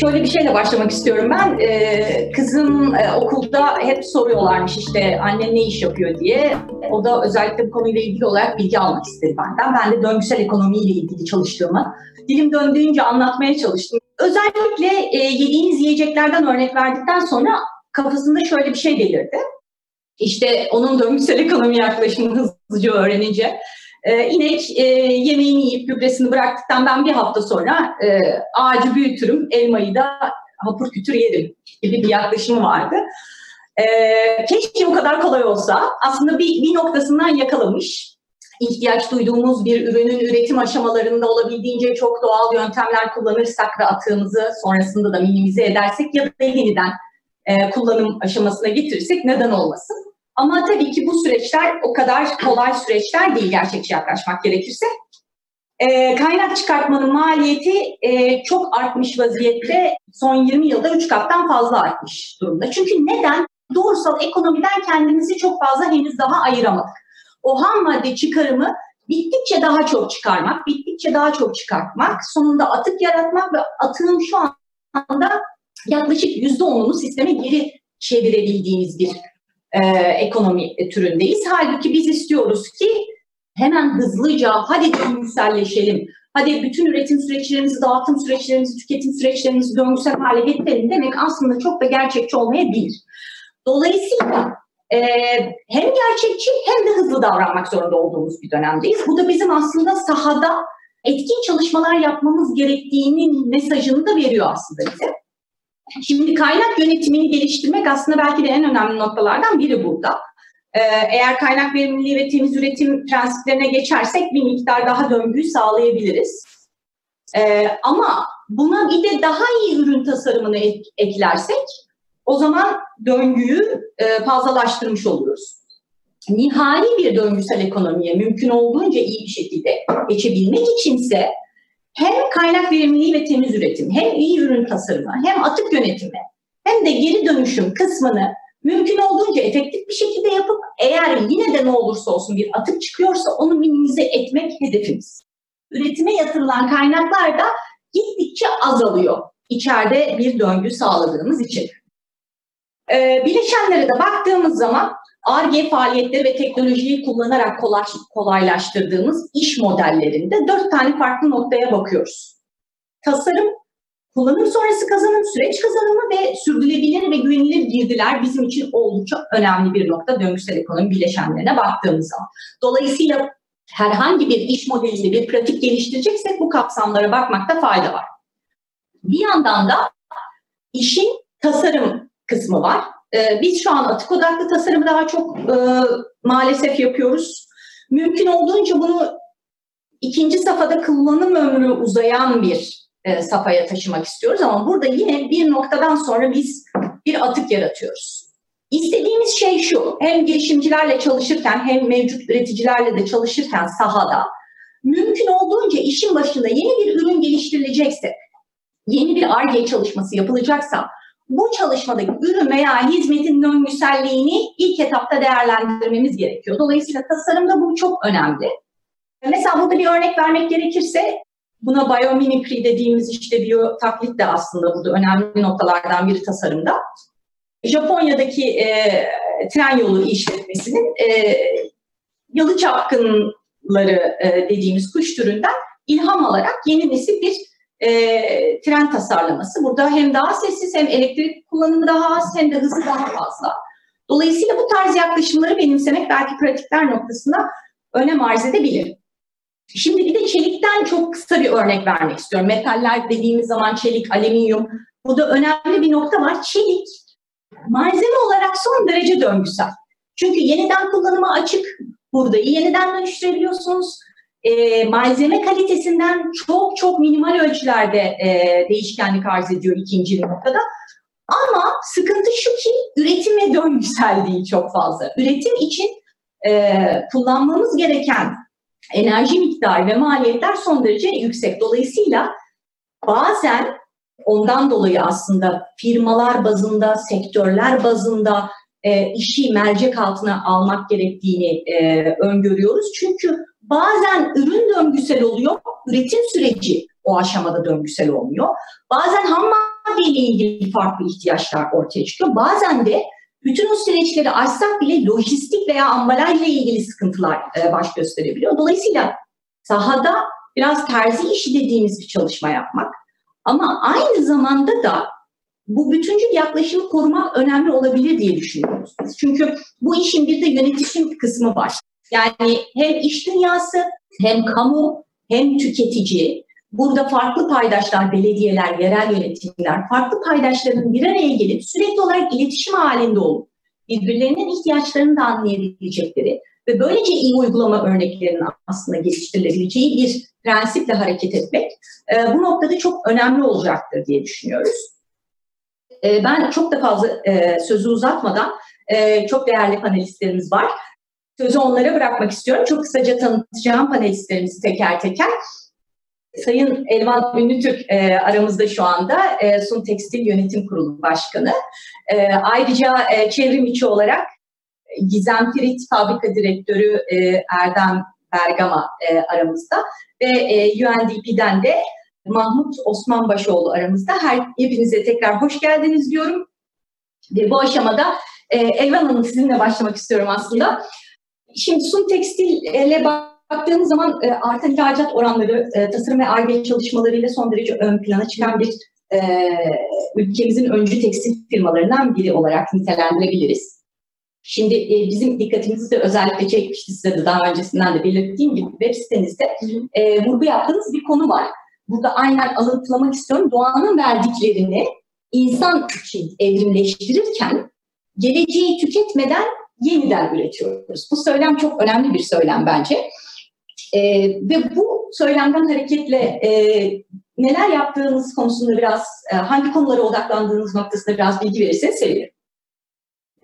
şöyle bir şeyle başlamak istiyorum ben. Ee, kızım e, okulda hep soruyorlarmış işte anne ne iş yapıyor diye. O da özellikle bu konuyla ilgili olarak bilgi almak istedi benden. Ben de döngüsel ekonomiyle ilgili çalıştığımı dilim döndüğünce anlatmaya çalıştım. Özellikle e, yediğiniz yiyeceklerden örnek verdikten sonra kafasında şöyle bir şey belirdi. İşte onun döngüsel ekonomi yaklaşımını hızlıca öğrenince e, inek yemeğini yiyip gübresini bıraktıktan ben bir hafta sonra e, ağacı büyütürüm, elmayı da hapur kütür yerim gibi bir yaklaşım vardı. E, keşke bu kadar kolay olsa. Aslında bir, bir noktasından yakalamış. İhtiyaç duyduğumuz bir ürünün üretim aşamalarında olabildiğince çok doğal yöntemler kullanırsak ve atığımızı sonrasında da minimize edersek ya da yeniden e, kullanım aşamasına getirirsek neden olmasın? Ama tabii ki bu süreçler o kadar kolay süreçler değil gerçekçi yaklaşmak gerekirse. E, kaynak çıkartmanın maliyeti e, çok artmış vaziyette son 20 yılda 3 kattan fazla artmış durumda. Çünkü neden? Doğrusal ekonomiden kendimizi çok fazla henüz daha ayıramadık. O ham madde çıkarımı bittikçe daha çok çıkarmak, bittikçe daha çok çıkartmak, sonunda atık yaratmak ve atığın şu anda yaklaşık %10'unu sisteme geri çevirebildiğimiz bir e, ekonomi türündeyiz. Halbuki biz istiyoruz ki hemen hızlıca hadi döngüselleşelim, hadi bütün üretim süreçlerimizi, dağıtım süreçlerimizi, tüketim süreçlerimizi döngüsel hale getirelim demek aslında çok da gerçekçi olmayabilir. Dolayısıyla e, hem gerçekçi hem de hızlı davranmak zorunda olduğumuz bir dönemdeyiz. Bu da bizim aslında sahada etkin çalışmalar yapmamız gerektiğinin mesajını da veriyor aslında bize. Şimdi kaynak yönetimini geliştirmek aslında belki de en önemli noktalardan biri burada. Ee, eğer kaynak verimliliği ve temiz üretim prensiplerine geçersek bir miktar daha döngüyü sağlayabiliriz. Ee, ama buna bir de daha iyi ürün tasarımını ek, eklersek o zaman döngüyü e, fazlalaştırmış oluruz. Nihai bir döngüsel ekonomiye mümkün olduğunca iyi bir şekilde geçebilmek içinse hem kaynak verimliliği ve temiz üretim, hem iyi ürün tasarımı, hem atık yönetimi, hem de geri dönüşüm kısmını mümkün olduğunca efektif bir şekilde yapıp eğer yine de ne olursa olsun bir atık çıkıyorsa onu minimize etmek hedefimiz. Üretime yatırılan kaynaklar da gittikçe azalıyor içeride bir döngü sağladığımız için. Ee, bileşenlere de baktığımız zaman ARGE faaliyetleri ve teknolojiyi kullanarak kolay, kolaylaştırdığımız iş modellerinde dört tane farklı noktaya bakıyoruz. Tasarım, kullanım sonrası kazanım, süreç kazanımı ve sürdürülebilir ve güvenilir girdiler bizim için oldukça önemli bir nokta döngüsel ekonomi bileşenlerine baktığımız zaman. Dolayısıyla herhangi bir iş modeliyle bir pratik geliştireceksek bu kapsamlara bakmakta fayda var. Bir yandan da işin tasarım kısmı var. Ee, biz şu an atık odaklı tasarımı daha çok e, maalesef yapıyoruz. Mümkün olduğunca bunu ikinci safhada kullanım ömrü uzayan bir e, safhaya taşımak istiyoruz ama burada yine bir noktadan sonra biz bir atık yaratıyoruz. İstediğimiz şey şu, hem girişimcilerle çalışırken hem mevcut üreticilerle de çalışırken sahada mümkün olduğunca işin başında yeni bir ürün geliştirilecekse, yeni bir ARGE çalışması yapılacaksa bu çalışmadaki ürün veya hizmetin döngüselliğini ilk etapta değerlendirmemiz gerekiyor. Dolayısıyla tasarımda bu çok önemli. Mesela burada bir örnek vermek gerekirse buna biomimicry dediğimiz işte biyo taklit de aslında burada önemli noktalardan biri tasarımda. Japonya'daki e, tren yolu işletmesinin e, yalı çapkınları e, dediğimiz kuş türünden ilham alarak yeni nesil bir e, tren tasarlaması. Burada hem daha sessiz hem elektrik kullanımı daha az hem de hızı daha fazla. Dolayısıyla bu tarz yaklaşımları benimsemek belki pratikler noktasında önem arz edebilir. Şimdi bir de çelikten çok kısa bir örnek vermek istiyorum. Metaller dediğimiz zaman çelik, alüminyum. Burada önemli bir nokta var. Çelik malzeme olarak son derece döngüsel. Çünkü yeniden kullanıma açık. Burada yeniden dönüştürebiliyorsunuz e, malzeme kalitesinden çok çok minimal ölçülerde e, değişkenlik arz ediyor ikinci noktada. Ama sıkıntı şu ki üretim ve döngüselliği çok fazla. Üretim için e, kullanmamız gereken enerji miktarı ve maliyetler son derece yüksek. Dolayısıyla bazen ondan dolayı aslında firmalar bazında, sektörler bazında e, işi mercek altına almak gerektiğini e, öngörüyoruz. Çünkü bazen ürün döngüsel oluyor, üretim süreci o aşamada döngüsel olmuyor. Bazen ham ile ilgili farklı ihtiyaçlar ortaya çıkıyor. Bazen de bütün o süreçleri açsak bile lojistik veya ambalajla ilgili sıkıntılar e, baş gösterebiliyor. Dolayısıyla sahada biraz terzi işi dediğimiz bir çalışma yapmak ama aynı zamanda da bu bütüncül yaklaşımı korumak önemli olabilir diye düşünüyoruz. Çünkü bu işin bir de yönetişim kısmı var. Yani hem iş dünyası hem kamu hem tüketici burada farklı paydaşlar, belediyeler, yerel yönetimler, farklı paydaşların bir araya gelip sürekli olarak iletişim halinde olup birbirlerinin ihtiyaçlarını da anlayabilecekleri ve böylece iyi uygulama örneklerinin aslında geliştirilebileceği bir prensiple hareket etmek e, bu noktada çok önemli olacaktır diye düşünüyoruz. E, ben çok da fazla e, sözü uzatmadan e, çok değerli panelistlerimiz var. Sözü onlara bırakmak istiyorum. Çok kısaca tanıtacağım panelistlerimizi teker teker. Sayın Elvan Ünlütürk e, aramızda şu anda e, Sun Tekstil Yönetim Kurulu Başkanı. E, ayrıca e, çevrim içi olarak Gizem Pirit Fabrika Direktörü e, Erdem Bergama e, aramızda ve e, UNDP'den de Mahmut Osmanbaşoğlu aramızda. Her, hepinize tekrar hoş geldiniz diyorum. Ve bu aşamada e, Elvan Hanım sizinle başlamak istiyorum aslında. Şimdi Sun Tekstil'e baktığımız zaman e, artan ihracat oranları, e, tasarım ve ARGE çalışmalarıyla son derece ön plana çıkan bir e, ülkemizin öncü tekstil firmalarından biri olarak nitelendirebiliriz. Şimdi e, bizim dikkatimizi de özellikle çekmişti size de daha öncesinden de belirttiğim gibi web sitenizde e, vurgu yaptığınız bir konu var. Burada aynen alıntılamak istiyorum. Doğanın verdiklerini insan için evrimleştirirken geleceği tüketmeden yeniden üretiyoruz. Bu söylem çok önemli bir söylem bence. E, ve bu söylemden hareketle e, neler yaptığınız konusunda biraz, e, hangi konulara odaklandığınız noktasında biraz bilgi verirseniz sevinirim.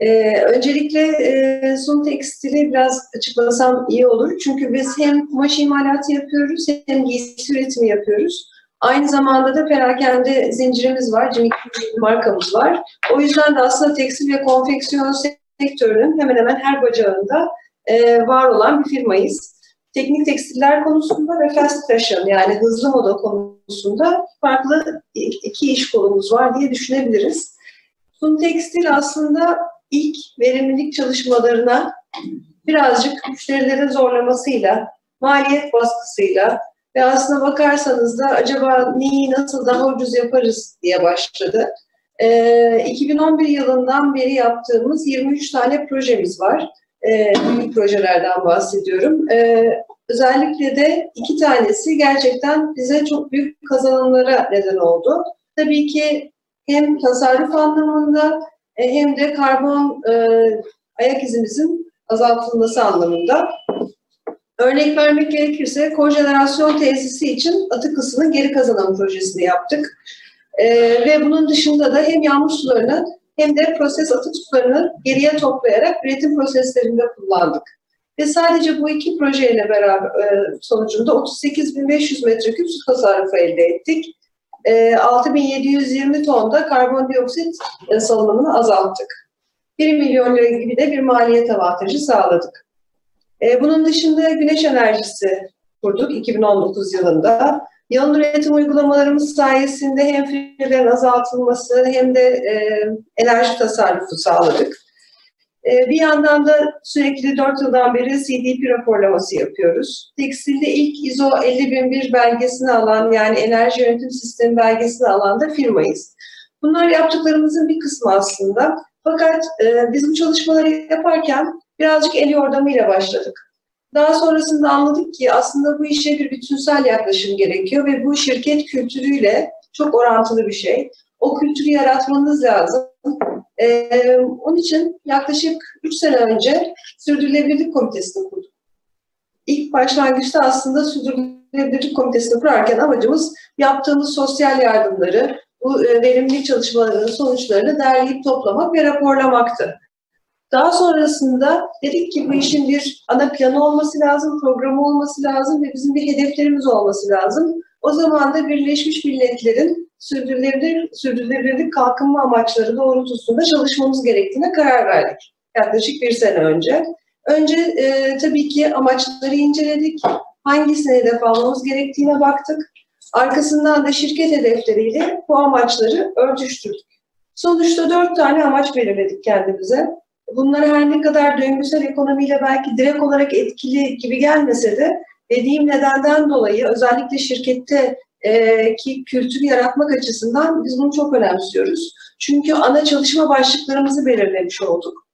Ee, öncelikle e, Sun Tekstil'i biraz açıklasam iyi olur. Çünkü biz hem kumaş imalatı yapıyoruz hem giysi üretimi yapıyoruz. Aynı zamanda da perakende zincirimiz var, Cimik markamız var. O yüzden de aslında tekstil ve konfeksiyon sektörünün hemen hemen her bacağında e, var olan bir firmayız. Teknik tekstiller konusunda ve fast fashion yani hızlı moda konusunda farklı iki iş kolumuz var diye düşünebiliriz. Sun Tekstil aslında ilk verimlilik çalışmalarına birazcık müşterilerin zorlamasıyla, maliyet baskısıyla ve aslına bakarsanız da acaba neyi nasıl daha ucuz yaparız diye başladı. Ee, 2011 yılından beri yaptığımız 23 tane projemiz var. Ee, büyük projelerden bahsediyorum. Ee, özellikle de iki tanesi gerçekten bize çok büyük kazanımlara neden oldu. Tabii ki hem tasarruf anlamında e, hem de karbon e, ayak izimizin azaltılması anlamında. Örnek vermek gerekirse kojenerasyon tesisi için atık ısının geri kazanım projesini yaptık. E, ve bunun dışında da hem yağmur sularını hem de proses atık sularını geriye toplayarak üretim proseslerinde kullandık. Ve sadece bu iki projeyle beraber e, sonucunda 38.500 metreküp su tasarrufu elde ettik. 6720 tonda karbondioksit salınımını azalttık. 1 milyon lira gibi de bir maliyet avantajı sağladık. Bunun dışında güneş enerjisi kurduk 2019 yılında. Yalın üretim uygulamalarımız sayesinde hem filmlerin azaltılması hem de enerji tasarrufu sağladık. Ee, bir yandan da sürekli 4 yıldan beri CDP raporlaması yapıyoruz. Tekstilde ilk ISO 50001 belgesini alan yani enerji yönetim sistemi belgesini alan da firmayız. Bunlar yaptıklarımızın bir kısmı aslında. Fakat e, biz çalışmaları yaparken birazcık el yordamıyla başladık. Daha sonrasında anladık ki aslında bu işe bir bütünsel yaklaşım gerekiyor ve bu şirket kültürüyle çok orantılı bir şey. O kültürü yaratmanız lazım. Ee, onun için yaklaşık 3 sene önce Sürdürülebilirlik Komitesi'ni kurduk. İlk başlangıçta aslında Sürdürülebilirlik Komitesi'ni kurarken amacımız yaptığımız sosyal yardımları, bu e, verimlilik çalışmalarının sonuçlarını derleyip toplamak ve raporlamaktı. Daha sonrasında dedik ki bu işin bir ana planı olması lazım, programı olması lazım ve bizim bir hedeflerimiz olması lazım. O zaman da Birleşmiş Milletler'in sürdürülebilir, sürdürülebilirlik kalkınma amaçları doğrultusunda çalışmamız gerektiğine karar verdik. Yaklaşık bir sene önce. Önce e, tabii ki amaçları inceledik. Hangisine hedef almamız gerektiğine baktık. Arkasından da şirket hedefleriyle bu amaçları örtüştürdük. Sonuçta dört tane amaç belirledik kendimize. Bunlar her ne kadar döngüsel ekonomiyle belki direkt olarak etkili gibi gelmese de dediğim nedenden dolayı özellikle şirkette e, ki kültürü yaratmak açısından biz bunu çok önemsiyoruz. Çünkü ana çalışma başlıklarımızı belirlemiş olduk.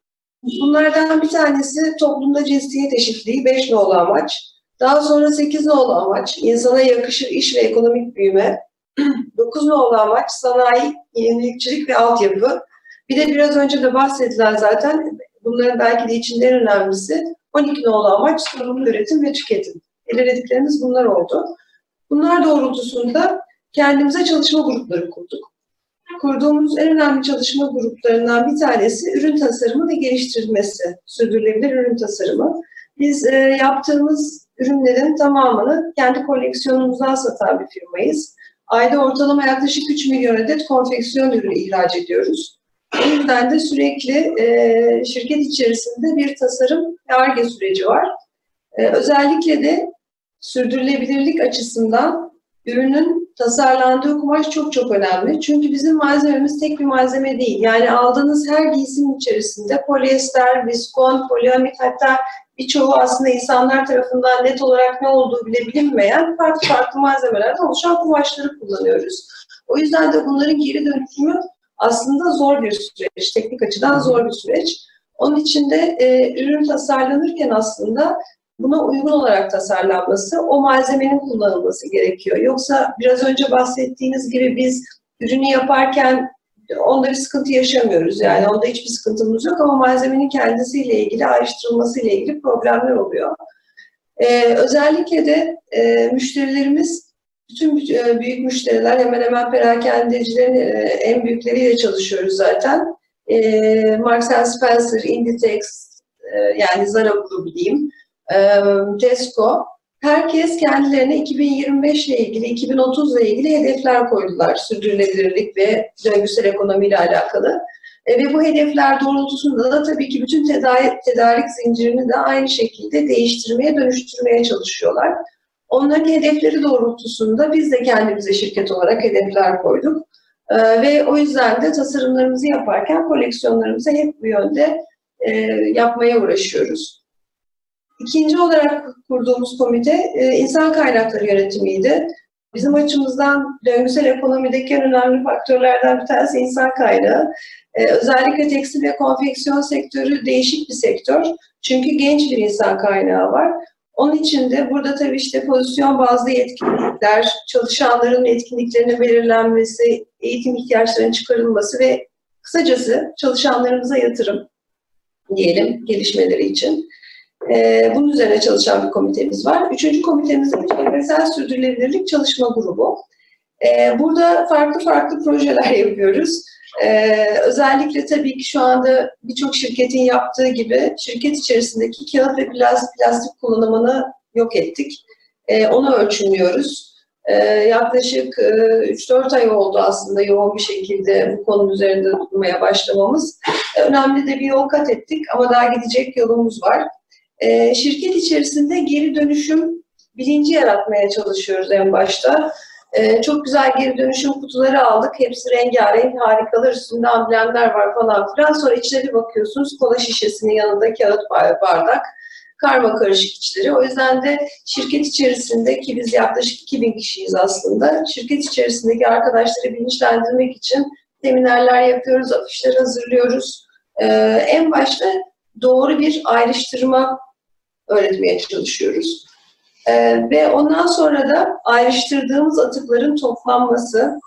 Bunlardan bir tanesi toplumda cinsiyet eşitliği, 5 nolu amaç. Daha sonra 8 nolu amaç, insana yakışır iş ve ekonomik büyüme. 9 nolu amaç, sanayi, yenilikçilik ve altyapı. Bir de biraz önce de bahsedilen zaten bunların belki de içinde en önemlisi 12 nolu amaç sorumlu üretim ve tüketim. Belirlediklerimiz bunlar oldu. Bunlar doğrultusunda kendimize çalışma grupları kurduk. Kurduğumuz en önemli çalışma gruplarından bir tanesi ürün tasarımı ve geliştirilmesi, sürdürülebilir ürün tasarımı. Biz e, yaptığımız ürünlerin tamamını kendi koleksiyonumuzdan satan bir firmayız. Ayda ortalama yaklaşık 3 milyon adet konfeksiyon ürünü ihraç ediyoruz. O yüzden de sürekli e, şirket içerisinde bir tasarım ve ARGE süreci var. E, özellikle de sürdürülebilirlik açısından ürünün tasarlandığı kumaş çok çok önemli. Çünkü bizim malzememiz tek bir malzeme değil. Yani aldığınız her giysinin içerisinde polyester, viskon, poliamid hatta birçoğu aslında insanlar tarafından net olarak ne olduğu bile bilinmeyen farklı farklı malzemelerden oluşan kumaşları kullanıyoruz. O yüzden de bunların geri dönüşümü aslında zor bir süreç, teknik açıdan zor bir süreç. Onun için de e, ürün tasarlanırken aslında buna uygun olarak tasarlanması, o malzemenin kullanılması gerekiyor. Yoksa biraz önce bahsettiğiniz gibi biz ürünü yaparken onda bir sıkıntı yaşamıyoruz. Yani onda hiçbir sıkıntımız yok ama malzemenin kendisiyle ilgili, ayrıştırılmasıyla ilgili problemler oluyor. Ee, özellikle de e, müşterilerimiz, bütün e, büyük müşteriler hemen hemen perakendecilerin e, en büyükleriyle çalışıyoruz zaten. E, Marks Spencer, Inditex, e, yani Zara grubu diyeyim Tesco herkes kendilerine 2025 ile ilgili, 2030 ile ilgili hedefler koydular. Sürdürülebilirlik ve döngüsel ekonomiyle alakalı. E, ve bu hedefler doğrultusunda da tabii ki bütün tedarik, tedarik zincirini de aynı şekilde değiştirmeye, dönüştürmeye çalışıyorlar. Onların hedefleri doğrultusunda biz de kendimize şirket olarak hedefler koyduk. E, ve o yüzden de tasarımlarımızı yaparken koleksiyonlarımızı hep bu yönde e, yapmaya uğraşıyoruz. İkinci olarak kurduğumuz komite e, insan kaynakları yönetimiydi. Bizim açımızdan döngüsel ekonomideki en önemli faktörlerden bir tanesi insan kaynağı. Ee, özellikle tekstil ve konfeksiyon sektörü değişik bir sektör. Çünkü genç bir insan kaynağı var. Onun için de burada tabii işte pozisyon bazlı yetkinlikler, çalışanların etkinliklerinin belirlenmesi, eğitim ihtiyaçlarının çıkarılması ve kısacası çalışanlarımıza yatırım diyelim gelişmeleri için. E, bunun üzerine çalışan bir komitemiz var. Üçüncü komitemiz de çevresel sürdürülebilirlik çalışma grubu. E, burada farklı farklı projeler yapıyoruz. Ee, özellikle tabii ki şu anda birçok şirketin yaptığı gibi şirket içerisindeki kağıt ve plastik, kullanımını yok ettik. Ee, onu ölçümlüyoruz. Ee, yaklaşık e, 3-4 ay oldu aslında yoğun bir şekilde bu konunun üzerinde durmaya başlamamız. Ee, önemli de bir yol kat ettik ama daha gidecek yolumuz var. E, şirket içerisinde geri dönüşüm bilinci yaratmaya çalışıyoruz en başta. E, çok güzel geri dönüşüm kutuları aldık. Hepsi rengarenk, harikalar, üstünde amblemler var falan filan. Sonra içine bir bakıyorsunuz kola şişesinin yanında kağıt bardak, karma karışık içleri. O yüzden de şirket içerisinde ki biz yaklaşık 2000 kişiyiz aslında. Şirket içerisindeki arkadaşları bilinçlendirmek için seminerler yapıyoruz, afişler hazırlıyoruz. Ee, en başta doğru bir ayrıştırma öğretmeye çalışıyoruz. Ee, ve ondan sonra da ayrıştırdığımız atıkların toplanması,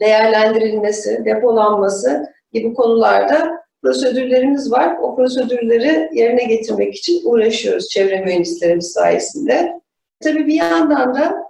değerlendirilmesi, depolanması gibi konularda prosedürlerimiz var. O prosedürleri yerine getirmek için uğraşıyoruz çevre mühendislerimiz sayesinde. Tabii bir yandan da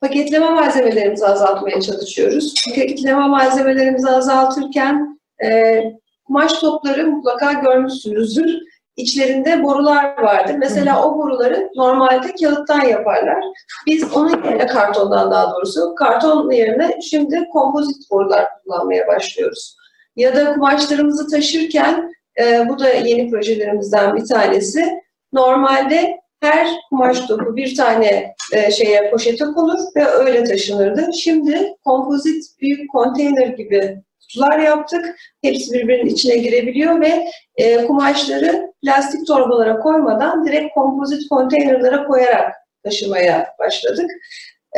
paketleme malzemelerimizi azaltmaya çalışıyoruz. Paketleme malzemelerimizi azaltırken e, kumaş topları mutlaka görmüşsünüzdür içlerinde borular vardır. Mesela o boruları normalde kağıttan yaparlar. Biz onun yerine kartondan daha doğrusu karton yerine şimdi kompozit borular kullanmaya başlıyoruz. Ya da kumaşlarımızı taşırken e, bu da yeni projelerimizden bir tanesi. Normalde her kumaş topu bir tane e, şeye poşete konur ve öyle taşınırdı. Şimdi kompozit büyük konteyner gibi kutular yaptık. Hepsi birbirinin içine girebiliyor ve e, kumaşları plastik torbalara koymadan direkt kompozit konteynerlara koyarak taşımaya başladık.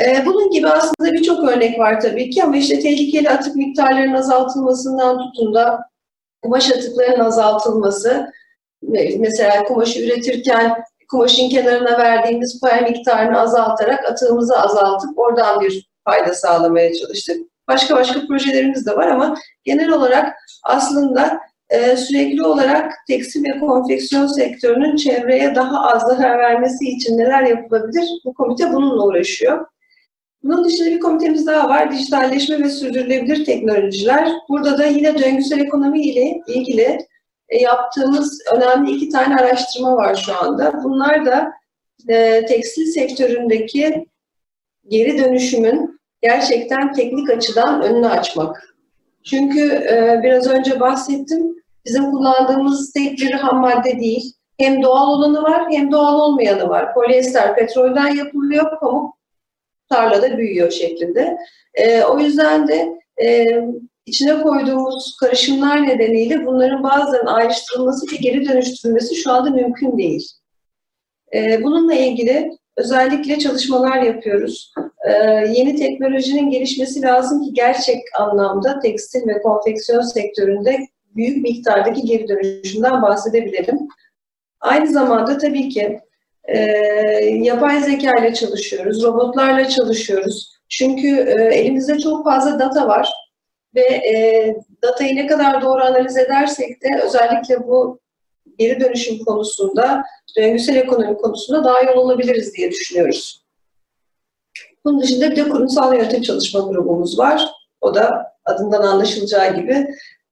E, bunun gibi aslında birçok örnek var tabii ki ama işte tehlikeli atık miktarlarının azaltılmasından tutun da kumaş atıklarının azaltılması, mesela kumaşı üretirken kumaşın kenarına verdiğimiz pay miktarını azaltarak atığımızı azaltıp oradan bir fayda sağlamaya çalıştık. Başka başka projelerimiz de var ama genel olarak aslında e, sürekli olarak tekstil ve konfeksiyon sektörünün çevreye daha az zarar vermesi için neler yapılabilir? Bu komite bununla uğraşıyor. Bunun dışında bir komitemiz daha var. Dijitalleşme ve sürdürülebilir teknolojiler. Burada da yine döngüsel ekonomi ile ilgili e, yaptığımız önemli iki tane araştırma var şu anda. Bunlar da e, tekstil sektöründeki geri dönüşümün gerçekten teknik açıdan önünü açmak. Çünkü e, biraz önce bahsettim, bizim kullandığımız tek bir ham madde değil. Hem doğal olanı var hem doğal olmayanı var. Polyester petrolden yapılıyor, pamuk tarlada büyüyor şeklinde. E, o yüzden de e, içine koyduğumuz karışımlar nedeniyle bunların bazen ayrıştırılması ve geri dönüştürülmesi şu anda mümkün değil. E, bununla ilgili özellikle çalışmalar yapıyoruz. E, yeni teknolojinin gelişmesi lazım ki gerçek anlamda tekstil ve konfeksiyon sektöründe büyük miktardaki geri dönüşümden bahsedebilirim. Aynı zamanda tabii ki e, yapay zeka ile çalışıyoruz, robotlarla çalışıyoruz. Çünkü e, elimizde çok fazla data var ve e, datayı ne kadar doğru analiz edersek de özellikle bu geri dönüşüm konusunda, döngüsel ekonomi konusunda daha yol olabiliriz diye düşünüyoruz. Bunun dışında bir de kurumsal yönetim çalışma grubumuz var. O da adından anlaşılacağı gibi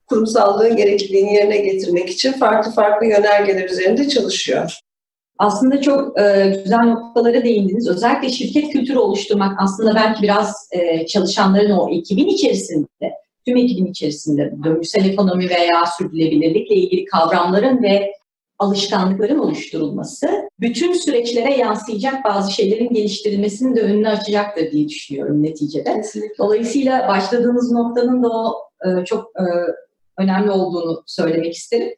kurumsallığın gerekliliğini yerine getirmek için farklı farklı yönergeler üzerinde çalışıyor. Aslında çok e, güzel noktalara değindiniz. Özellikle şirket kültürü oluşturmak aslında belki biraz e, çalışanların o ekibin içerisinde, tüm ekibin içerisinde döngüsel ekonomi veya sürdürülebilirlikle ilgili kavramların ve alışkanlıkların oluşturulması bütün süreçlere yansıyacak bazı şeylerin geliştirilmesinin de önünü açacaktır diye düşünüyorum neticede. Kesinlikle. Dolayısıyla başladığınız noktanın da o e, çok e, önemli olduğunu söylemek isterim.